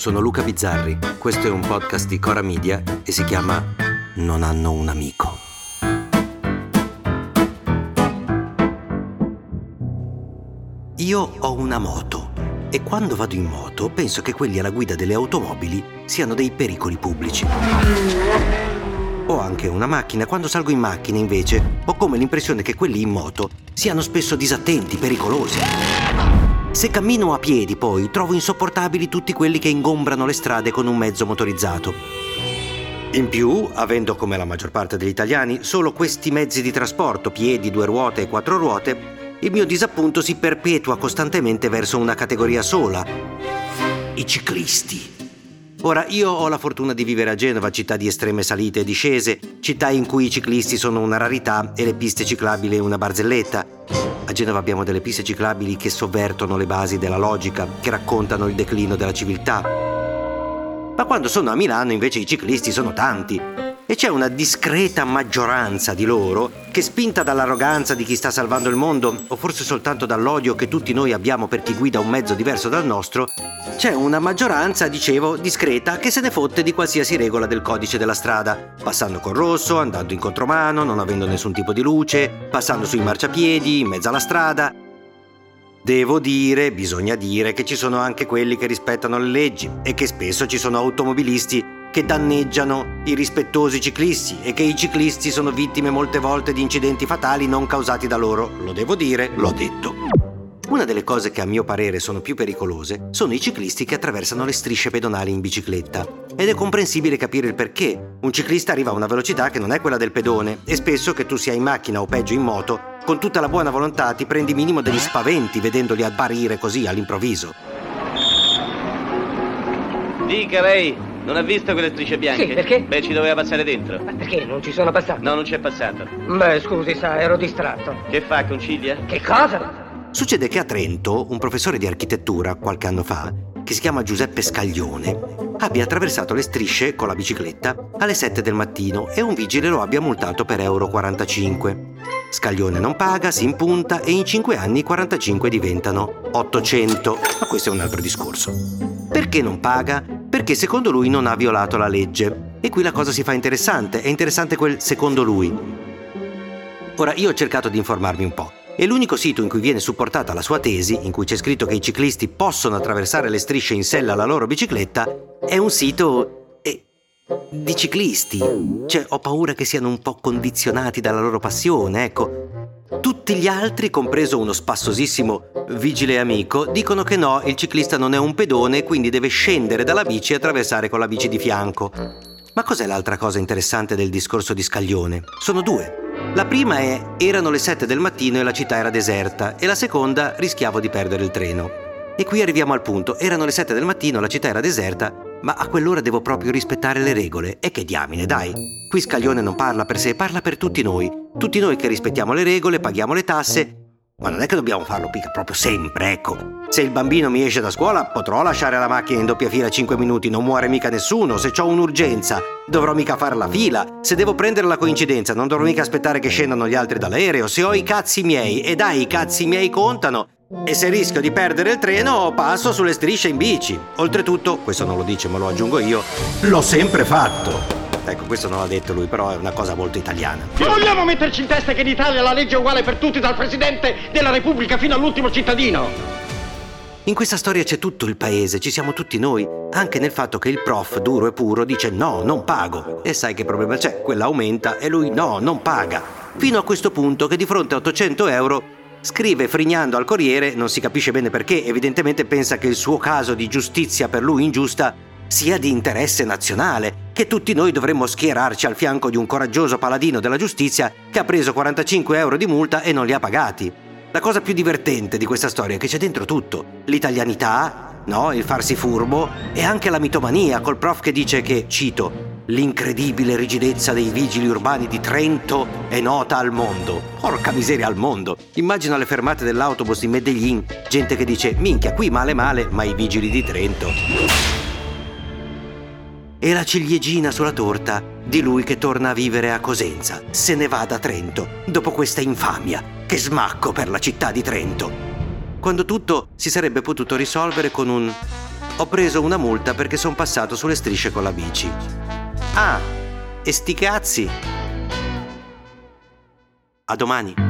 sono Luca Bizzarri. Questo è un podcast di Cora Media e si chiama Non hanno un amico. Io ho una moto e quando vado in moto penso che quelli alla guida delle automobili siano dei pericoli pubblici. Ho anche una macchina, quando salgo in macchina invece ho come l'impressione che quelli in moto siano spesso disattenti, pericolosi. Se cammino a piedi poi trovo insopportabili tutti quelli che ingombrano le strade con un mezzo motorizzato. In più, avendo come la maggior parte degli italiani solo questi mezzi di trasporto, piedi, due ruote e quattro ruote, il mio disappunto si perpetua costantemente verso una categoria sola, i ciclisti. Ora, io ho la fortuna di vivere a Genova, città di estreme salite e discese, città in cui i ciclisti sono una rarità e le piste ciclabili una barzelletta. A Genova abbiamo delle piste ciclabili che sovvertono le basi della logica, che raccontano il declino della civiltà. Ma quando sono a Milano invece i ciclisti sono tanti e c'è una discreta maggioranza di loro che, spinta dall'arroganza di chi sta salvando il mondo, o forse soltanto dall'odio che tutti noi abbiamo per chi guida un mezzo diverso dal nostro, c'è una maggioranza, dicevo, discreta che se ne fotte di qualsiasi regola del codice della strada, passando col rosso, andando in contromano, non avendo nessun tipo di luce, passando sui marciapiedi, in mezzo alla strada. Devo dire, bisogna dire che ci sono anche quelli che rispettano le leggi e che spesso ci sono automobilisti che danneggiano i rispettosi ciclisti e che i ciclisti sono vittime molte volte di incidenti fatali non causati da loro. Lo devo dire, l'ho detto. Una delle cose che a mio parere sono più pericolose sono i ciclisti che attraversano le strisce pedonali in bicicletta. Ed è comprensibile capire il perché. Un ciclista arriva a una velocità che non è quella del pedone e spesso che tu sia in macchina o peggio in moto, con tutta la buona volontà ti prendi minimo degli spaventi vedendoli apparire così all'improvviso. Dica lei, non ha visto quelle strisce bianche? Sì, perché? Beh, ci doveva passare dentro. Ma perché non ci sono passato? No, non c'è passato. Beh, scusi, sa, ero distratto. Che fa, concilia? Che cosa? Succede che a Trento un professore di architettura qualche anno fa, che si chiama Giuseppe Scaglione, abbia attraversato le strisce con la bicicletta alle 7 del mattino e un vigile lo abbia multato per euro 45. Scaglione non paga, si impunta e in 5 anni 45 diventano 800. Ma questo è un altro discorso. Perché non paga? Perché secondo lui non ha violato la legge. E qui la cosa si fa interessante, è interessante quel secondo lui. Ora, io ho cercato di informarmi un po'. E l'unico sito in cui viene supportata la sua tesi, in cui c'è scritto che i ciclisti possono attraversare le strisce in sella alla loro bicicletta, è un sito eh, di ciclisti. Cioè, ho paura che siano un po' condizionati dalla loro passione, ecco. Tutti gli altri, compreso uno spassosissimo vigile amico, dicono che no, il ciclista non è un pedone, quindi deve scendere dalla bici e attraversare con la bici di fianco. Ma cos'è l'altra cosa interessante del discorso di Scaglione? Sono due. La prima è erano le 7 del mattino e la città era deserta e la seconda rischiavo di perdere il treno. E qui arriviamo al punto, erano le 7 del mattino, la città era deserta, ma a quell'ora devo proprio rispettare le regole. E che diamine, dai. Qui Scaglione non parla per sé, parla per tutti noi. Tutti noi che rispettiamo le regole, paghiamo le tasse. Ma non è che dobbiamo farlo proprio sempre, ecco. Se il bambino mi esce da scuola, potrò lasciare la macchina in doppia fila 5 minuti, non muore mica nessuno. Se ho un'urgenza, dovrò mica fare la fila. Se devo prendere la coincidenza, non dovrò mica aspettare che scendano gli altri dall'aereo. Se ho i cazzi miei, e dai, i cazzi miei contano. E se rischio di perdere il treno, passo sulle strisce in bici. Oltretutto, questo non lo dice ma lo aggiungo io, l'ho sempre fatto. Ecco, questo non l'ha detto lui, però è una cosa molto italiana. Non vogliamo metterci in testa che in Italia la legge è uguale per tutti, dal Presidente della Repubblica fino all'ultimo cittadino. In questa storia c'è tutto il paese, ci siamo tutti noi, anche nel fatto che il prof duro e puro dice no, non pago. E sai che problema c'è? Quella aumenta e lui no, non paga. Fino a questo punto che di fronte a 800 euro Scrive frignando al Corriere, non si capisce bene perché, evidentemente pensa che il suo caso di giustizia per lui ingiusta sia di interesse nazionale, che tutti noi dovremmo schierarci al fianco di un coraggioso paladino della giustizia che ha preso 45 euro di multa e non li ha pagati. La cosa più divertente di questa storia è che c'è dentro tutto. L'italianità, no? Il farsi furbo e anche la mitomania col prof che dice che, cito, L'incredibile rigidezza dei vigili urbani di Trento è nota al mondo. Porca miseria al mondo. Immagino alle fermate dell'autobus di Medellin gente che dice minchia qui male male ma i vigili di Trento. E la ciliegina sulla torta di lui che torna a vivere a Cosenza. Se ne va da Trento dopo questa infamia. Che smacco per la città di Trento. Quando tutto si sarebbe potuto risolvere con un Ho preso una multa perché sono passato sulle strisce con la bici. Ah, e sti cazzi! A domani!